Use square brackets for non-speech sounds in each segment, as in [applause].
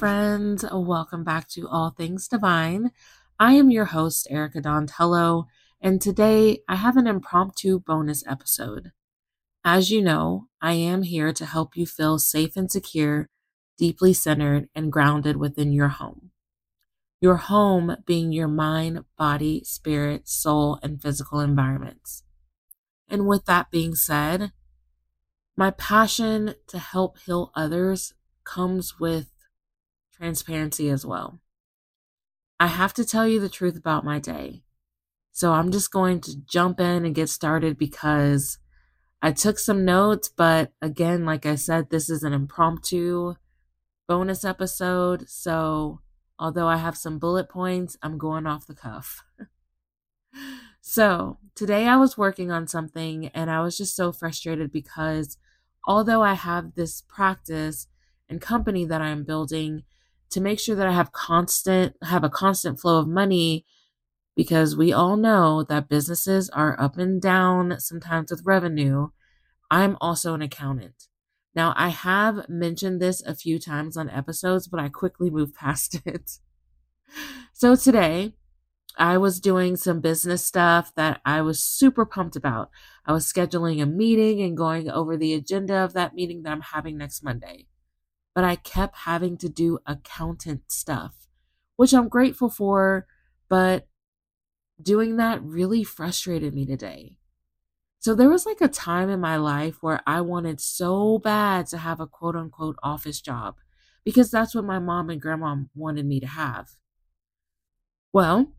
Friends. Welcome back to All Things Divine. I am your host, Erica Dontello, and today I have an impromptu bonus episode. As you know, I am here to help you feel safe and secure, deeply centered, and grounded within your home. Your home being your mind, body, spirit, soul, and physical environments. And with that being said, my passion to help heal others comes with transparency as well. I have to tell you the truth about my day. So I'm just going to jump in and get started because I took some notes, but again, like I said, this is an impromptu bonus episode. So although I have some bullet points, I'm going off the cuff. [laughs] so today I was working on something and I was just so frustrated because although I have this practice and company that I'm building to make sure that I have constant have a constant flow of money because we all know that businesses are up and down sometimes with revenue. I'm also an accountant. Now, I have mentioned this a few times on episodes, but I quickly moved past [laughs] it. So today, I was doing some business stuff that I was super pumped about. I was scheduling a meeting and going over the agenda of that meeting that I'm having next Monday. But I kept having to do accountant stuff, which I'm grateful for, but doing that really frustrated me today. So there was like a time in my life where I wanted so bad to have a quote unquote office job because that's what my mom and grandma wanted me to have. Well,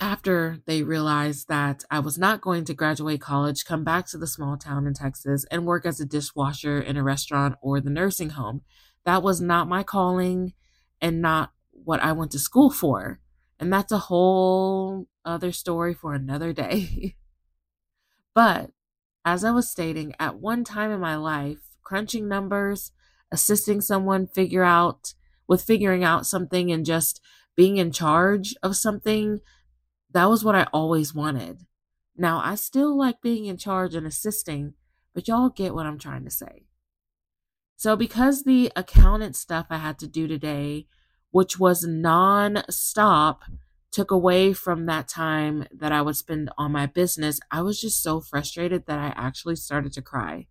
after they realized that I was not going to graduate college, come back to the small town in Texas and work as a dishwasher in a restaurant or the nursing home. That was not my calling and not what I went to school for. And that's a whole other story for another day. [laughs] but as I was stating, at one time in my life, crunching numbers, assisting someone figure out with figuring out something and just being in charge of something that was what I always wanted. Now, I still like being in charge and assisting, but y'all get what I'm trying to say. So, because the accountant stuff I had to do today, which was non stop, took away from that time that I would spend on my business, I was just so frustrated that I actually started to cry.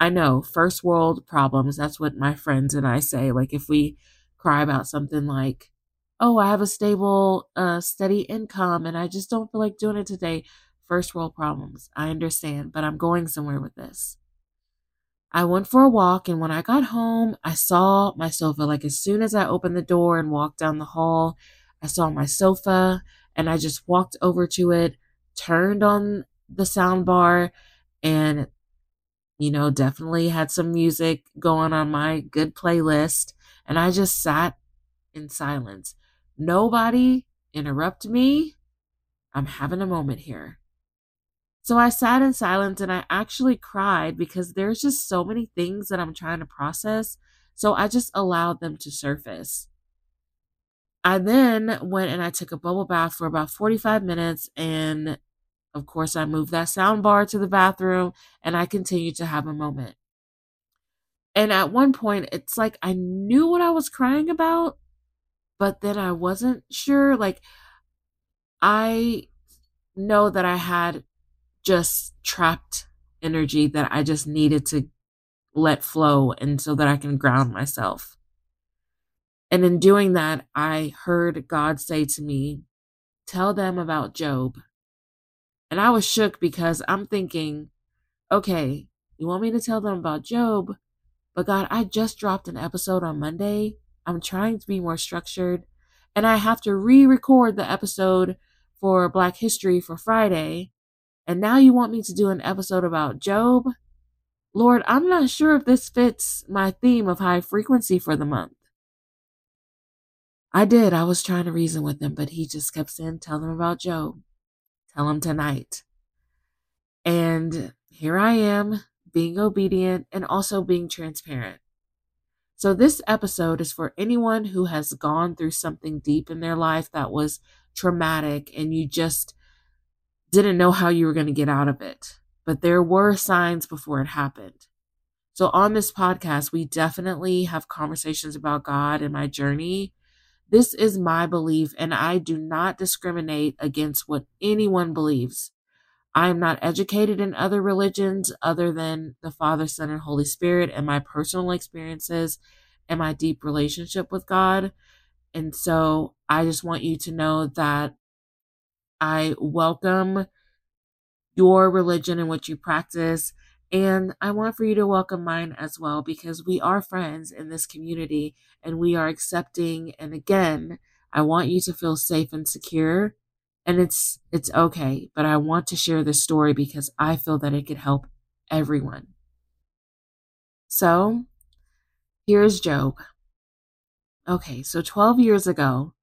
I know, first world problems. That's what my friends and I say. Like, if we cry about something like, oh, I have a stable, uh, steady income and I just don't feel like doing it today. First world problems. I understand, but I'm going somewhere with this. I went for a walk, and when I got home, I saw my sofa. Like, as soon as I opened the door and walked down the hall, I saw my sofa, and I just walked over to it, turned on the sound bar, and, you know, definitely had some music going on my good playlist. And I just sat in silence. Nobody interrupt me. I'm having a moment here. So I sat in silence and I actually cried because there's just so many things that I'm trying to process. So I just allowed them to surface. I then went and I took a bubble bath for about 45 minutes. And of course, I moved that sound bar to the bathroom and I continued to have a moment. And at one point, it's like I knew what I was crying about, but then I wasn't sure. Like, I know that I had just trapped energy that I just needed to let flow and so that I can ground myself. And in doing that, I heard God say to me, Tell them about Job. And I was shook because I'm thinking, okay, you want me to tell them about Job? But God, I just dropped an episode on Monday I'm trying to be more structured. And I have to re record the episode for Black History for Friday. And now you want me to do an episode about Job? Lord, I'm not sure if this fits my theme of high frequency for the month. I did. I was trying to reason with him, but he just kept saying, Tell them about Job. Tell him tonight. And here I am, being obedient and also being transparent. So, this episode is for anyone who has gone through something deep in their life that was traumatic and you just didn't know how you were going to get out of it. But there were signs before it happened. So, on this podcast, we definitely have conversations about God and my journey. This is my belief, and I do not discriminate against what anyone believes. I am not educated in other religions other than the Father, Son, and Holy Spirit and my personal experiences and my deep relationship with God. And so I just want you to know that I welcome your religion and what you practice. And I want for you to welcome mine as well because we are friends in this community and we are accepting. And again, I want you to feel safe and secure. And it's it's okay, but I want to share this story because I feel that it could help everyone. So, here's Job. Okay, so 12 years ago,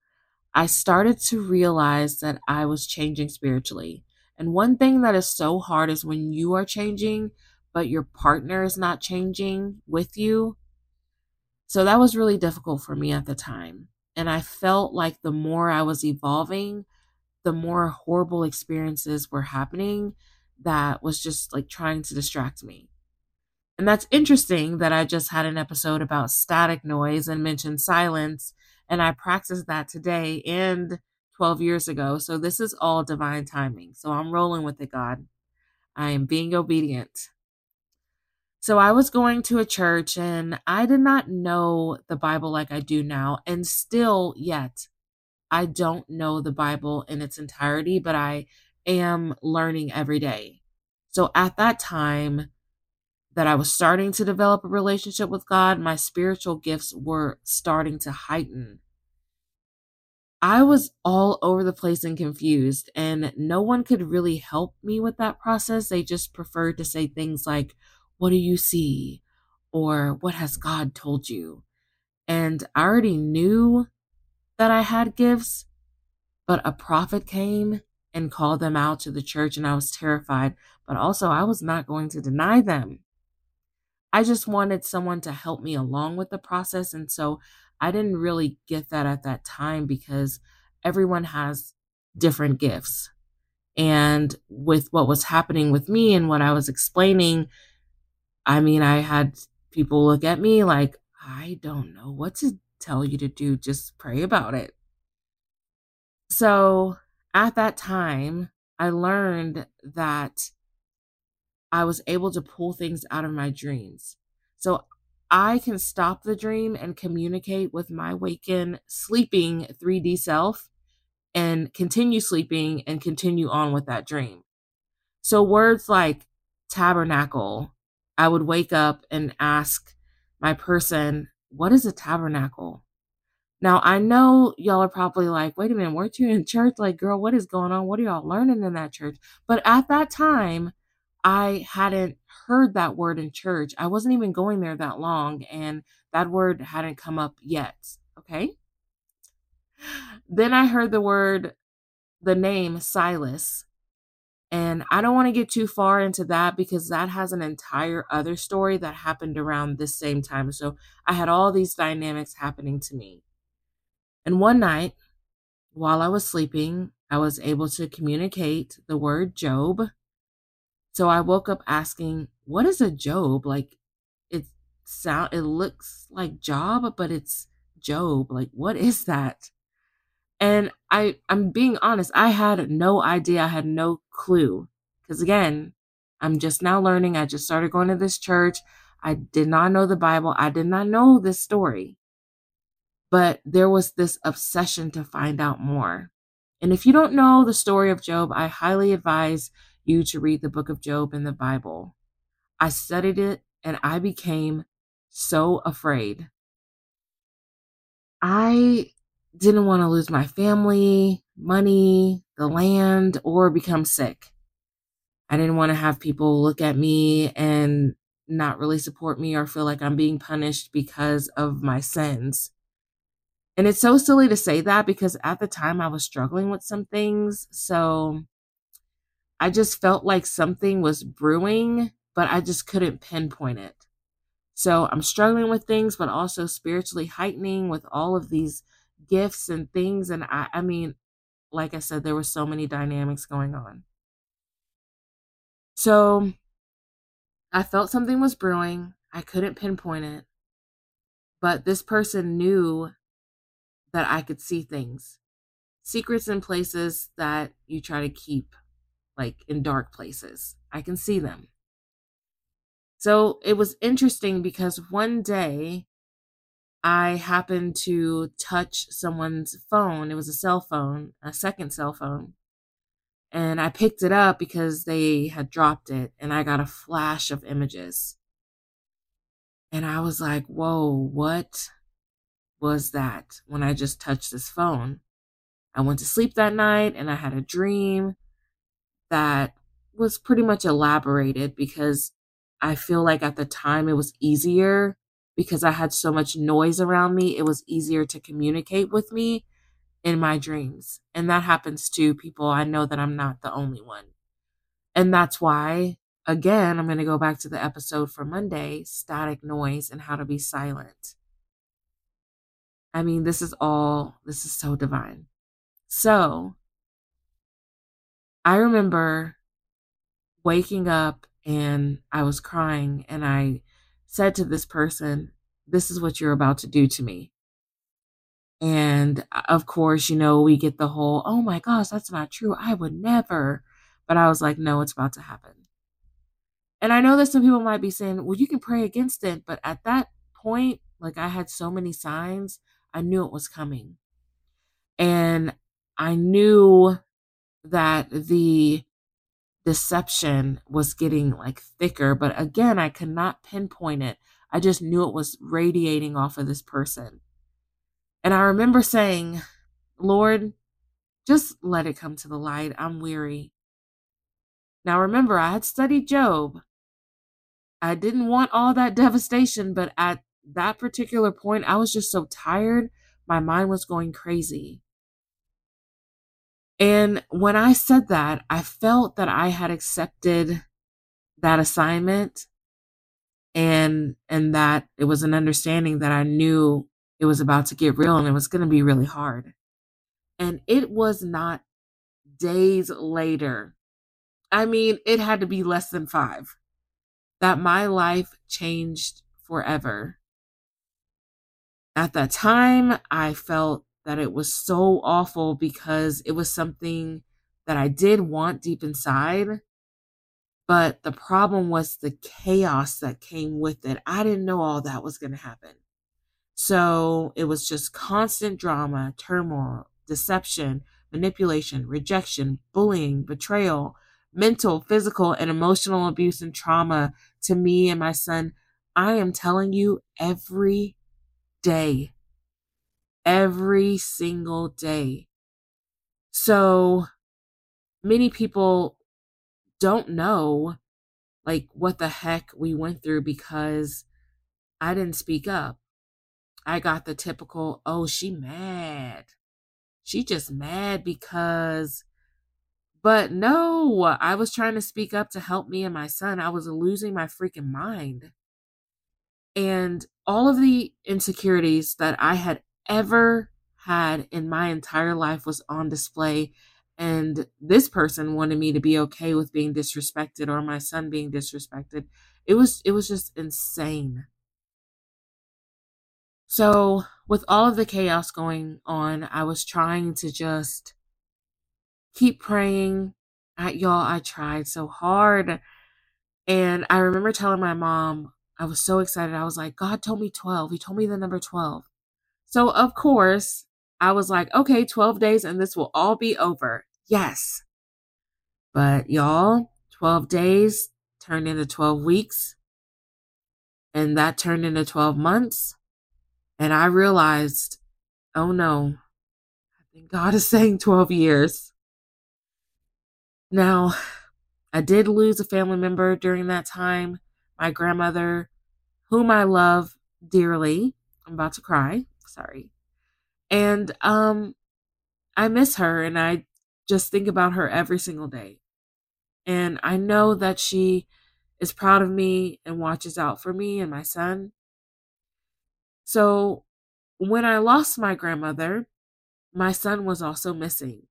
I started to realize that I was changing spiritually. And one thing that is so hard is when you are changing, but your partner is not changing with you. So that was really difficult for me at the time. And I felt like the more I was evolving, the more horrible experiences were happening that was just like trying to distract me. And that's interesting that I just had an episode about static noise and mentioned silence. And I practiced that today and 12 years ago. So this is all divine timing. So I'm rolling with it, God. I am being obedient. So I was going to a church and I did not know the Bible like I do now. And still, yet, I don't know the Bible in its entirety, but I am learning every day. So at that time, that I was starting to develop a relationship with God, my spiritual gifts were starting to heighten. I was all over the place and confused, and no one could really help me with that process. They just preferred to say things like, What do you see? or What has God told you? And I already knew that I had gifts, but a prophet came and called them out to the church, and I was terrified. But also, I was not going to deny them. I just wanted someone to help me along with the process. And so I didn't really get that at that time because everyone has different gifts. And with what was happening with me and what I was explaining, I mean, I had people look at me like, I don't know what to tell you to do. Just pray about it. So at that time, I learned that I was able to pull things out of my dreams. So I can stop the dream and communicate with my waken, sleeping 3D self and continue sleeping and continue on with that dream. So, words like tabernacle, I would wake up and ask my person, What is a tabernacle? Now, I know y'all are probably like, Wait a minute, weren't you in church? Like, girl, what is going on? What are y'all learning in that church? But at that time, I hadn't heard that word in church. I wasn't even going there that long, and that word hadn't come up yet. Okay. Then I heard the word, the name Silas. And I don't want to get too far into that because that has an entire other story that happened around this same time. So I had all these dynamics happening to me. And one night, while I was sleeping, I was able to communicate the word Job so I woke up asking, what is a Job? Like it sound it looks like job, but it's Job. Like what is that? And I I'm being honest, I had no idea. I had no clue. Cuz again, I'm just now learning. I just started going to this church. I did not know the Bible. I did not know this story. But there was this obsession to find out more. And if you don't know the story of Job, I highly advise you to read the book of Job in the Bible. I studied it and I became so afraid. I didn't want to lose my family, money, the land, or become sick. I didn't want to have people look at me and not really support me or feel like I'm being punished because of my sins. And it's so silly to say that because at the time I was struggling with some things. So I just felt like something was brewing, but I just couldn't pinpoint it. So I'm struggling with things, but also spiritually heightening with all of these gifts and things. And I, I mean, like I said, there were so many dynamics going on. So I felt something was brewing. I couldn't pinpoint it. But this person knew that I could see things. Secrets in places that you try to keep, like in dark places. I can see them. So it was interesting because one day I happened to touch someone's phone. It was a cell phone, a second cell phone. And I picked it up because they had dropped it, and I got a flash of images. And I was like, whoa, what was that when I just touched this phone? I went to sleep that night and I had a dream that was pretty much elaborated because I feel like at the time it was easier because I had so much noise around me. It was easier to communicate with me in my dreams. And that happens to people. I know that I'm not the only one. And that's why Again, I'm going to go back to the episode for Monday static noise and how to be silent. I mean, this is all, this is so divine. So, I remember waking up and I was crying and I said to this person, This is what you're about to do to me. And uh, of course, you know, we get the whole, Oh my gosh, that's not true. I would never. But I was like, No, it's about to happen. And I know that some people might be saying, well, you can pray against it. But at that point, like I had so many signs, I knew it was coming. And I knew that the deception was getting like thicker. But again, I could not pinpoint it. I just knew it was radiating off of this person. And I remember saying, Lord, just let it come to the light. I'm weary. Now remember, I had studied Job, I didn't want all that devastation, but at that particular point, I was just so tired. My mind was going crazy. And when I said that, I felt that I had accepted that assignment and and that it was an understanding that I knew it was about to get real and it was going to be really hard. And it was not days later. I mean, it had to be less than 5 that my life changed forever. At that time, I felt that it was so awful because it was something that I did want deep inside. But the problem was the chaos that came with it. I didn't know all that was going to happen. So it was just constant drama, turmoil, deception, manipulation, rejection, bullying, betrayal, mental, physical, and emotional abuse and trauma to me and my son. I am telling you every day, every single day. So many people don't know like what the heck we went through because I didn't speak up. I got the typical, oh, she mad. She just mad because but no, I was trying to speak up to help me and my son. I was losing my freaking mind. And all of the insecurities that I had ever had in my entire life was on display. And this person wanted me to be okay with being disrespected or my son being disrespected. It was it was just insane. So, with all of the chaos going on, I was trying to just keep praying. at y'all, I tried so hard. And I remember telling my mom, I was so excited. I was like, God told me 12. He told me the number 12. So, of course, I was like, okay, 12 days and this will all be over. Yes. But y'all, 12 days turned into 12 weeks. And that turned into 12 months. And I realized, oh no, I think God is [laughs] saying 12 years. Now, I did lose a family member during that time, my grandmother, whom I love dearly. I'm about to cry. Sorry. And um I miss her and I just think about her every single day. And I know that she is proud of me and watches out for me and my son. So, when I lost my grandmother, my son was also missing.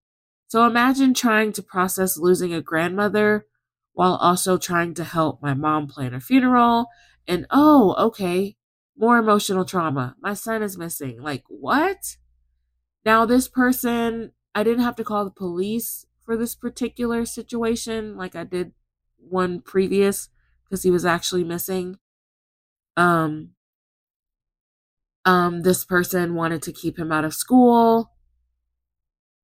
So imagine trying to process losing a grandmother while also trying to help my mom plan a funeral and oh, okay, more emotional trauma. My son is missing. Like, what? Now, this person, I didn't have to call the police for this particular situation like I did one previous because he was actually missing. Um, um, this person wanted to keep him out of school,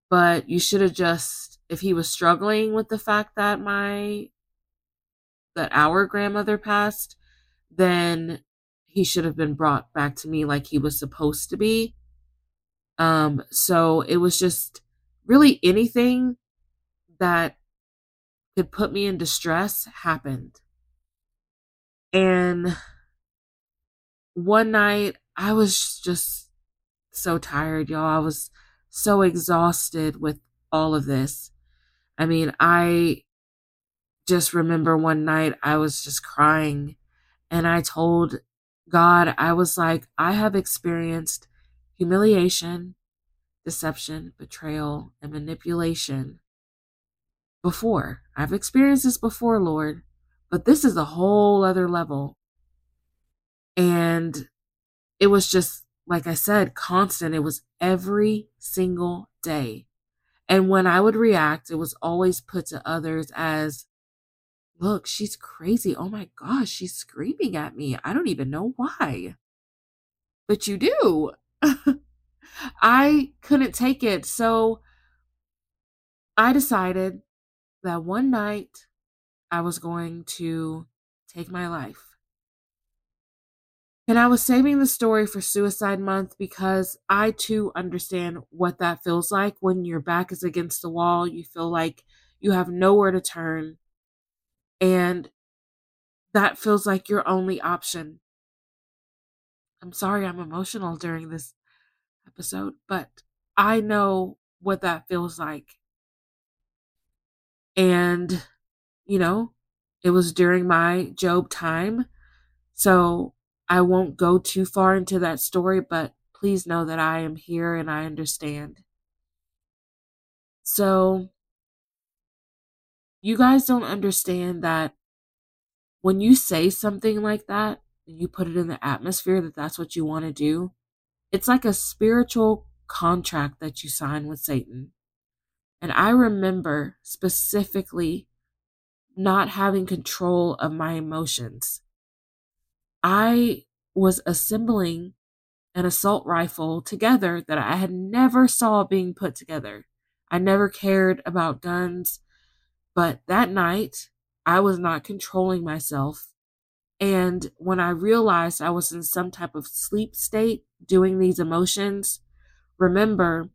but you should have just, if he was struggling with the fact that my, that our grandmother passed, then he should have been brought back to me like he was supposed to be. Um, so it was just really anything that could put me in distress happened. And one night I was just so tired, y'all. I was so exhausted with all of this. I mean, I just remember one night I was just crying and I told God, I was like, I have experienced humiliation, deception, betrayal, and manipulation before. I've experienced this before, Lord, but this is a whole other level. And it was just, like I said, constant. It was every single day. And when I would react, it was always put to others as, look, she's crazy. Oh my gosh, she's screaming at me. I don't even know why. But you do. [laughs] I couldn't take it. So I decided that one night I was going to take my life. And I was saving the story for Suicide Month because I too understand what that feels like when your back is against the wall. You feel like you have nowhere to turn. And that feels like your only option. I'm sorry I'm emotional during this episode, but I know what that feels like. And, you know, it was during my Job time. So I won't go too far into that story, but please know that I am here and I understand. So, you guys don't understand that when you say something like that, and you put it in the atmosphere that that's what you want to do, it's like a spiritual contract that you sign with Satan. And I remember specifically not having control of my emotions. I was assembling an assault rifle together that I had never saw being put together. I never cared about guns, but that night I was not controlling myself. And when I realized I was in some type of sleep state doing these emotions, remember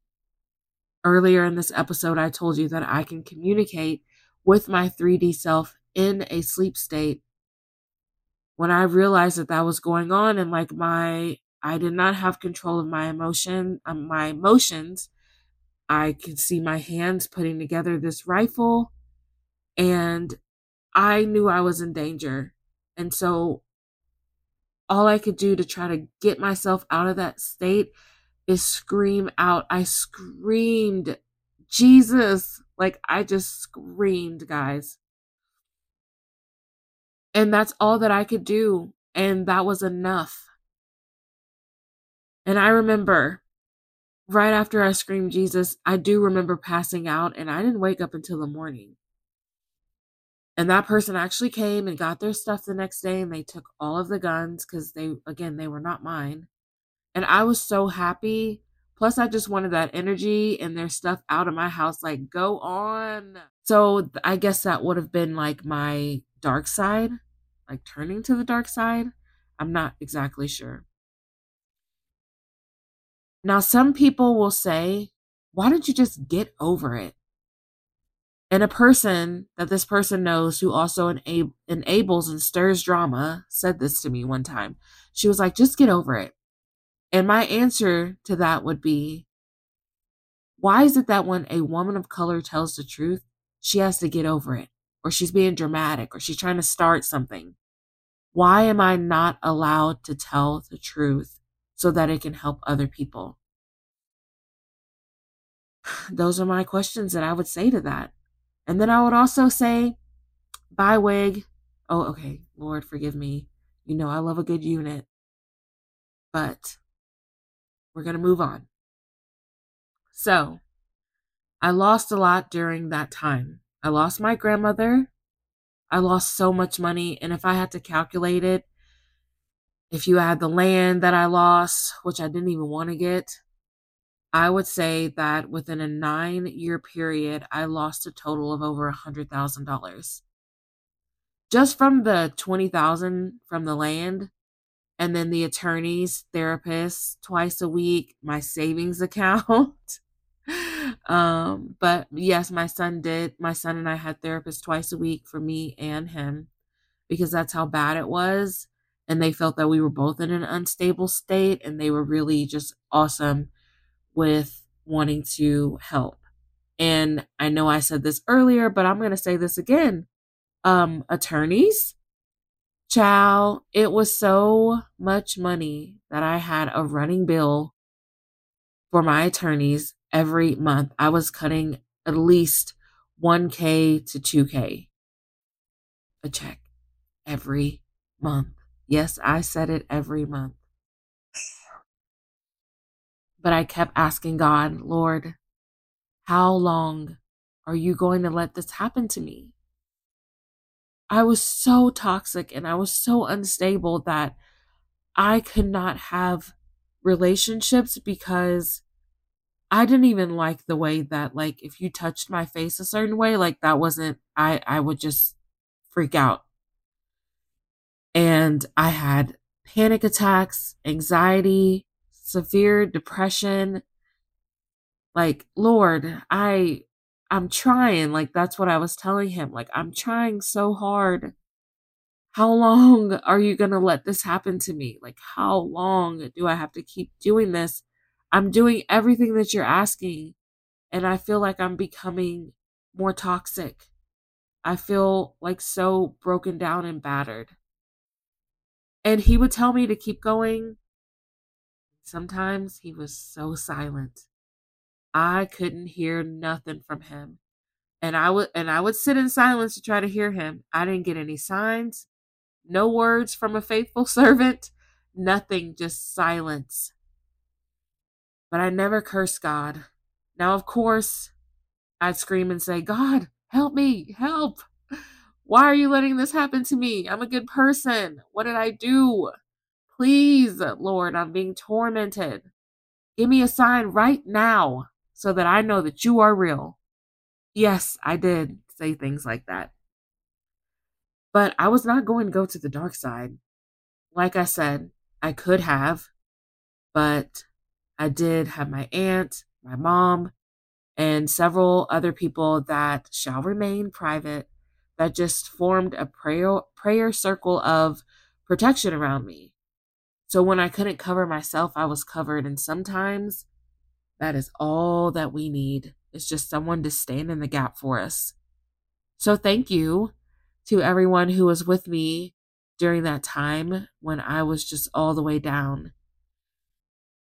earlier in this episode, I told you that I can communicate with my 3D self in a sleep state. When I realized that that was going on and like my, I did not have control of my emotion, um, my emotions, I could see my hands putting together this rifle and I knew I was in danger. And so all I could do to try to get myself out of that state is scream out. I screamed, Jesus. Like, I just screamed, guys. And that's all that I could do. And that was enough. And I remember right after I screamed Jesus, I do remember passing out and I didn't wake up until the morning. And that person actually came and got their stuff the next day and they took all of the guns because they, again, they were not mine. And I was so happy. Plus, I just wanted that energy and their stuff out of my house. Like, go on. So I guess that would have been like my dark side, like turning to the dark side. I'm not exactly sure. Now, some people will say, why don't you just get over it? And a person that this person knows who also enab- enables and stirs drama said this to me one time. She was like, just get over it. And my answer to that would be why is it that when a woman of color tells the truth, she has to get over it, or she's being dramatic, or she's trying to start something? Why am I not allowed to tell the truth so that it can help other people? [sighs] Those are my questions that I would say to that. And then I would also say, bye, wig. Oh, okay. Lord, forgive me. You know, I love a good unit, but we're going to move on. So, I lost a lot during that time. I lost my grandmother. I lost so much money. And if I had to calculate it, if you add the land that I lost, which I didn't even want to get, I would say that within a nine year period, I lost a total of over a hundred thousand dollars. Just from the twenty thousand from the land, and then the attorneys, therapists twice a week, my savings [laughs] account. um, but yes, my son did. My son and I had therapists twice a week for me and him because that's how bad it was. And they felt that we were both in an unstable state, and they were really just awesome with wanting to help. And I know I said this earlier, but I'm going to say this again. Um, attorneys, chow, it was so much money that I had a running bill for my attorneys every month. I was cutting at least 1K to 2K a check every month. Yes, I said it every month. But I kept asking God, Lord, how long are you going to let this happen to me? I was so toxic and I was so unstable that I could not have relationships because I didn't even like the way that like if you touched my face a certain way like that wasn't I I would just freak out. And I had panic attacks, anxiety, severe depression. Like, Lord, I I'm trying. Like that's what I was telling him. Like I'm trying so hard. How long [laughs] are you going to let this happen to me? Like how long do I have to keep doing this? I'm doing everything that you're asking and I feel like I'm becoming more toxic. I feel like so broken down and battered. And he would tell me to keep going Sometimes he was so silent. I couldn't hear nothing from him. And I would and I would sit in silence to try to hear him. I didn't get any signs, no words from a faithful [laughs] servant, nothing, just silence. But I never cursed God. Now, of course, I'd scream and say, God, help me, help. Why are you letting this happen to me? I'm a good person. What did I do? Please, Lord, I'm being tormented. Give me a sign right now so that I know that you are real. Yes, I did say things like that. But I was not going to go to the dark side. Like I said, I could have, but I did have my aunt, my mom, and several other people that shall remain private that just formed a prayer prayer circle of protection around me. So when I couldn't cover myself, I was covered. And sometimes that is all that we need. It's just someone to stand in the gap for us. So thank you to everyone who was with me during that time when I was just all the way down.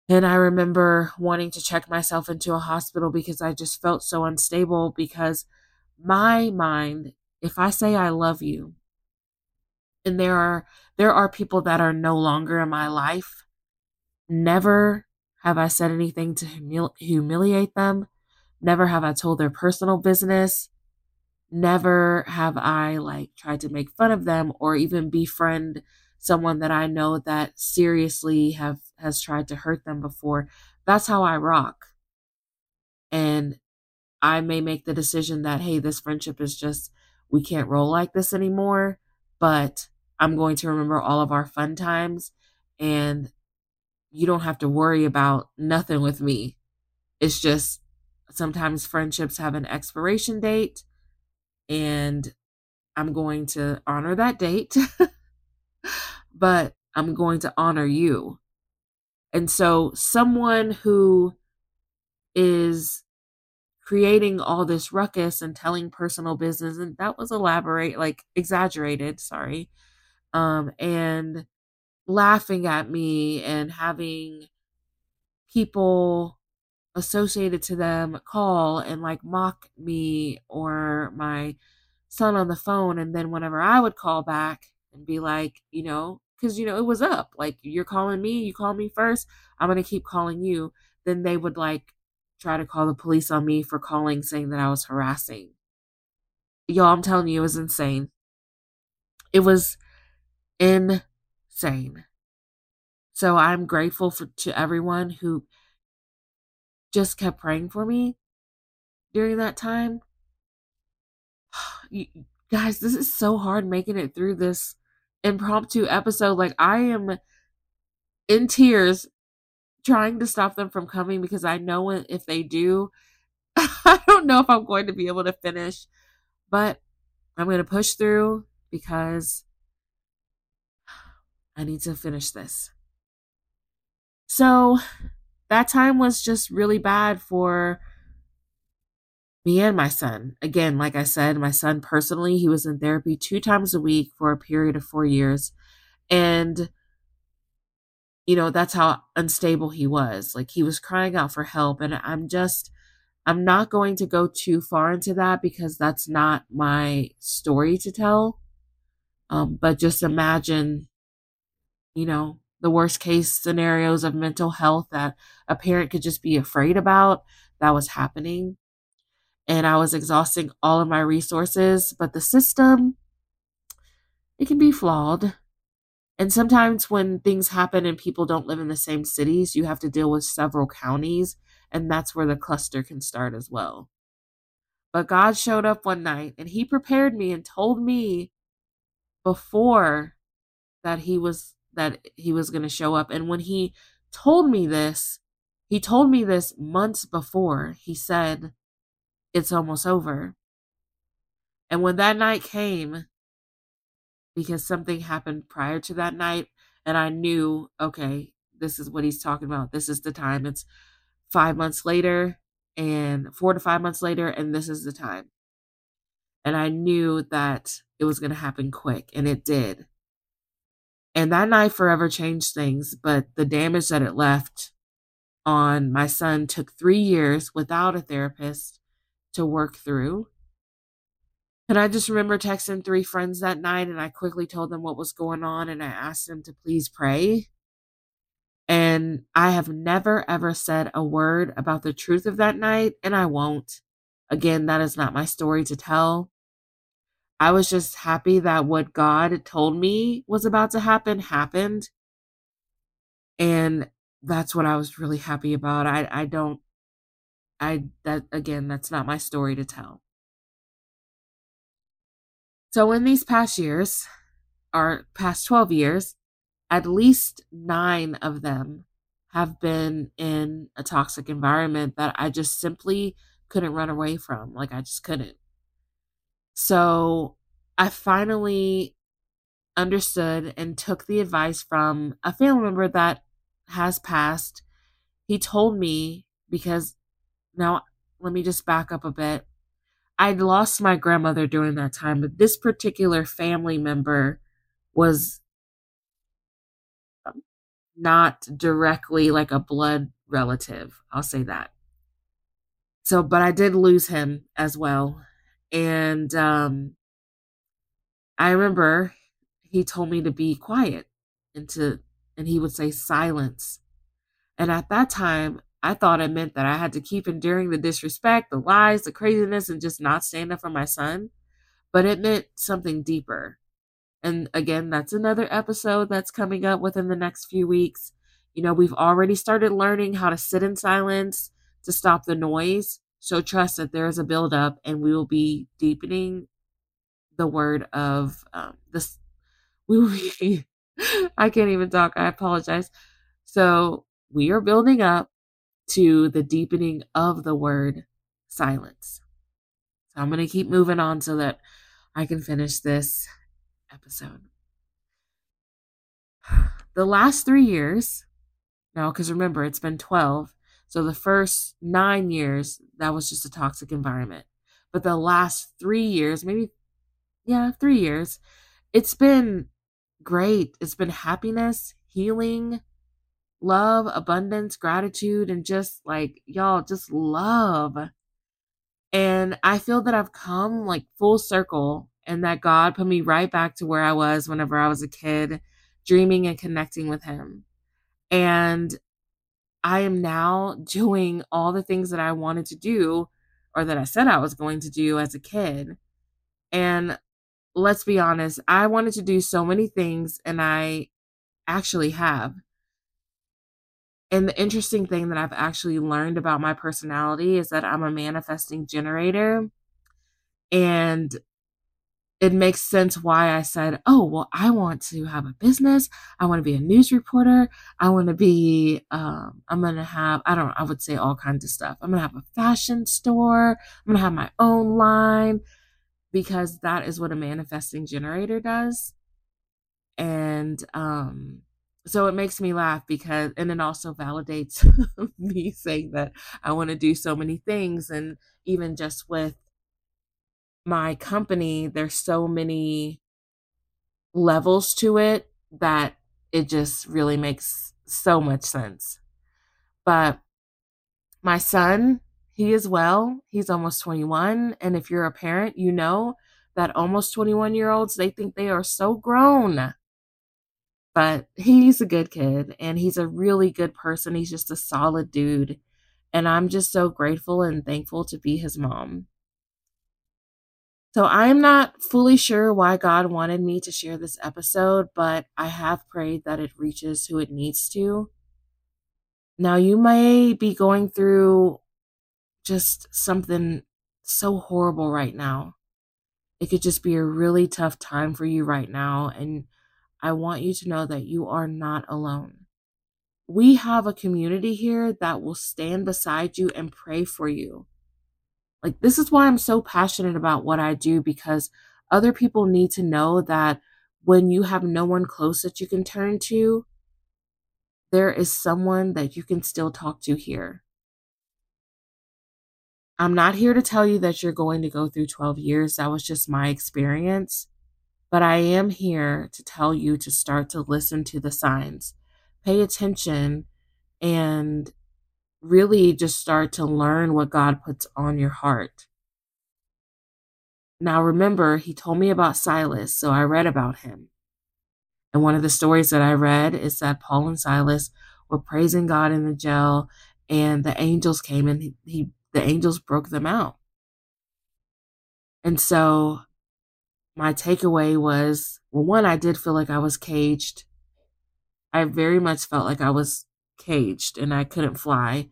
And I remember wanting to check myself into a hospital because I just felt so unstable because my mind, if I say I love you, and there are there are people that are no longer in my life. Never have i said anything to humil- humiliate them. Never have i told their personal business. Never have i like tried to make fun of them or even befriend someone that i know that seriously have has tried to hurt them before. That's how i rock. And i may make the decision that hey this friendship is just we can't roll like this anymore but I'm going to remember all of our fun times and you don't have to worry about nothing with me. It's just sometimes friendships have an expiration date and I'm going to honor that date, [laughs] but I'm going to honor you. And so, someone who is creating all this ruckus and telling personal business, and that was elaborate, like exaggerated, sorry, um, and laughing at me and having people associated to them call and like mock me or my son on the phone. And then whenever I would call back and be like, you know, because, you know, it was up. Like, you're calling me, you call me first, I'm going to keep calling you. Then they would like try to call the police on me for calling saying that I was harassing. Y'all, I'm telling you, it was insane. It was insane. So I'm grateful for to everyone who just kept praying for me during that time. [sighs] You, guys, this is so hard making it through this impromptu episode. Like I am in tears trying to stop them from coming because I know if they do, [laughs] I don't know if I'm going to be able to finish, but I'm going to push through because I need to finish this. So that time was just really bad for me and my son. Again, like I said, my son personally, he was in therapy two times a week for a period of four years. And you know, that's how unstable he was. Like he was crying out for help. And I'm just, I'm not going to go too far into that because that's not my story to tell. Um, but just imagine, you know, the worst case scenarios of mental health that a parent could just be afraid about that was happening. And I was exhausting all of my resources, but the system, it can be flawed. And sometimes when things happen and people don't live in the same cities, you have to deal with several counties, and that's where the cluster can start as well. But God showed up one night and he prepared me and told me before that he was that he was going to show up and when he told me this, he told me this months before. He said it's almost over. And when that night came, because something happened prior to that night and I knew, okay, this is what he's talking about. This is the time. It's five months later and four to five months later, and this is the time. And I knew that it was going to happen quick, and it did. And that night forever changed things, but the damage that it left on my son took three years without a therapist to work through. And I just remember texting three friends that night and I quickly told them what was going on and I asked them to please pray. And I have never ever said a word about the truth of that night and I won't. Again, that is not my story to tell. I was just happy that what God told me was about to happen happened. And that's what I was really happy about. I I don't I that again, that's not my story to tell. So, in these past years, or past 12 years, at least nine of them have been in a toxic environment that I just simply couldn't run away from. Like, I just couldn't. So, I finally understood and took the advice from a family member that has passed. He told me because now let me just back up a bit. I'd lost my grandmother during that time, but this particular family member was not directly like a blood relative. I'll say that. So, but I did lose him as well. And um I remember he told me to be quiet and to and he would say silence. And at that time, I thought it meant that I had to keep enduring the disrespect, the lies, the craziness, and just not stand up for my son. But it meant something deeper. And again, that's another episode that's coming up within the next few weeks. You know, we've already started learning how to sit in silence to stop the noise. So trust that there is a buildup, and we will be deepening the word of um, this. [laughs] We will be. I can't even talk. I apologize. So we are building up to the deepening of the word silence. So I'm going to keep moving on so that I can finish this episode. [sighs] The last three years, now, because remember, it's been 12. So the first nine years, that was just a toxic environment. But the last three years, maybe, yeah, three years, it's been great. It's been happiness, healing, love, abundance, gratitude, and just like, y'all, just love. And I feel that I've come like full circle and that God put me right back to where I was whenever I was a kid. dreaming and connecting with Him. And I am now doing all the things that I wanted to do or that I said I was going to do as a kid. And let's be honest, I wanted to do so many things and I actually have. And the interesting thing that I've actually learned about my personality is that I'm a manifesting generator. And it makes sense why I said, oh, well, I want to have a business. I want to be a news reporter. I want to be, um, I'm going to have, I don't, I would say all kinds of stuff. I'm going to have a fashion store. I'm going to have my own line because that is what a manifesting generator does. And, um, so it makes me laugh because, and it also validates [laughs] me saying that I want to do so many things. And even just with my company, there's so many levels to it that it just really makes so much sense. But my son, he is well. He's almost 21. And if you're a parent, you know that almost 21 year olds, they think they are so grown. But he's a good kid and he's a really good person. He's just a solid dude. And I'm just so grateful and thankful to be his mom. So I'm not fully sure why God wanted me to share this episode, but I have prayed that it reaches who it needs to. Now, you may be going through just something so horrible right now. It could just be a really tough time for you right now. And I want you to know that you are not alone. We have a community here that will stand beside you and pray for you. Like, this is why I'm so passionate about what I do because other people need to know that when you have no one close that you can turn to, there is someone that you can still talk to here. I'm not here to tell you that you're going to go through 12 years. That was just my experience. But I am here to tell you to start to listen to the signs, pay attention, and really just start to learn what God puts on your heart. Now, remember, he told me about Silas, so I read about him. And one of the stories that I read is that Paul and Silas were praising God in the jail, and the angels came and he, he the angels broke them out. And so my takeaway was well, one, I did feel like I was caged. I very much felt like I was caged and I couldn't fly,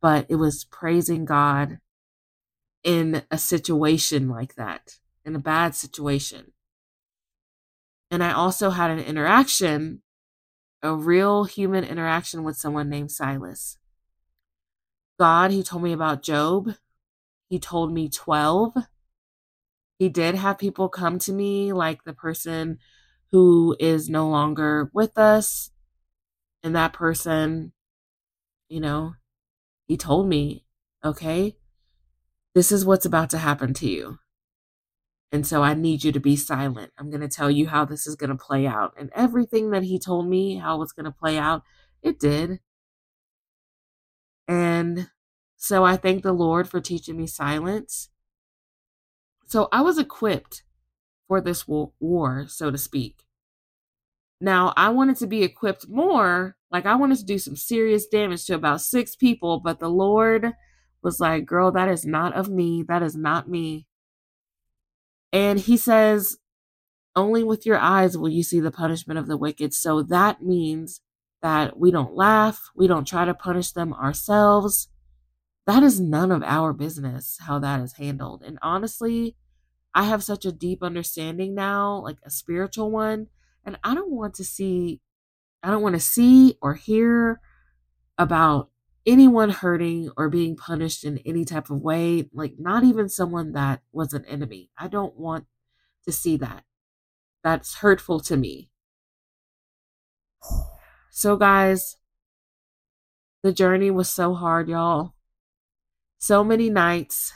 but it was praising God in a situation like that, in a bad situation. And I also had an interaction, a real human interaction with someone named Silas. God, he told me about Job. He told me 12. He did have people come to me, like the person who is no longer with us. And that person you know, he told me, okay, this is what's about to happen to you. And so I need you to be silent. I'm going to tell you how this is going to play out. And everything that he told me how it's going to play out, it did. And so I thank the Lord for teaching me silence. So I was equipped for this war, so to speak. Now, I wanted to be equipped more. Like, I wanted to do some serious damage to about six people, but the Lord was like, Girl, that is not of me. That is not me. And He says, Only with your eyes will you see the punishment of the wicked. So that means that we don't laugh, we don't try to punish them ourselves. That is none of our business how that is handled. And honestly, I have such a deep understanding now, like a spiritual one and I don't want to see, I don't want to see or hear about anyone hurting or being punished in any type of way, like not even someone that was an enemy. I don't want to see that. That's hurtful to me. So, guys, the journey was so hard, y'all. So many nights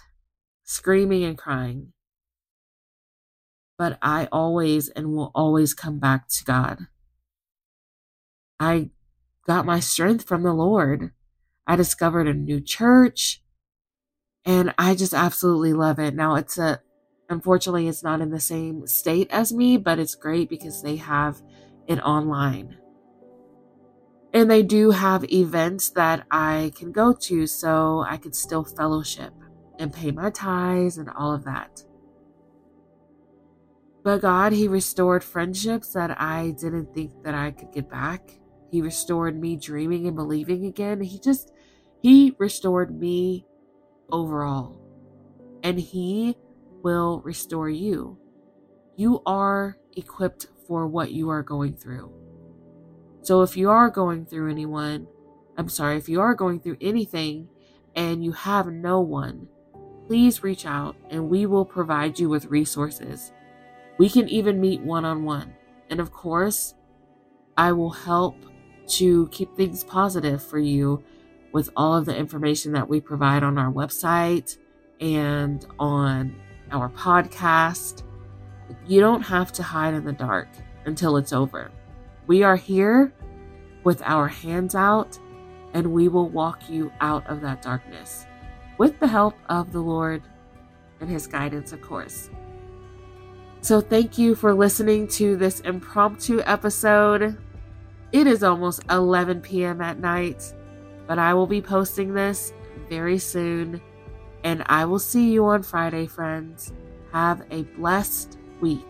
screaming and crying but I always and will always come back to God. I got my strength from the Lord. I discovered a new church and I just absolutely love it. Now it's a unfortunately it's not in the same state as me, but it's great because they have it online. And they do have events that I can go to so I can still fellowship and pay my tithes and all of that. But God, He restored friendships that I didn't think that I could get back. He restored me dreaming and believing again. He just, He restored me overall. And He will restore you. You are equipped for what you are going through. So if you are going through anyone, I'm sorry, if you are going through anything and you have no one, please reach out and we will provide you with resources. We can even meet one on one. And of course, I will help to keep things positive for you with all of the information that we provide on our website and on our podcast. You don't have to hide in the dark until it's over. We are here with our hands out, and we will walk you out of that darkness with the help of the Lord and His guidance, of course. So, thank you for listening to this impromptu episode. It is almost 11 p.m. at night, but I will be posting this very soon. And I will see you on Friday, friends. Have a blessed week.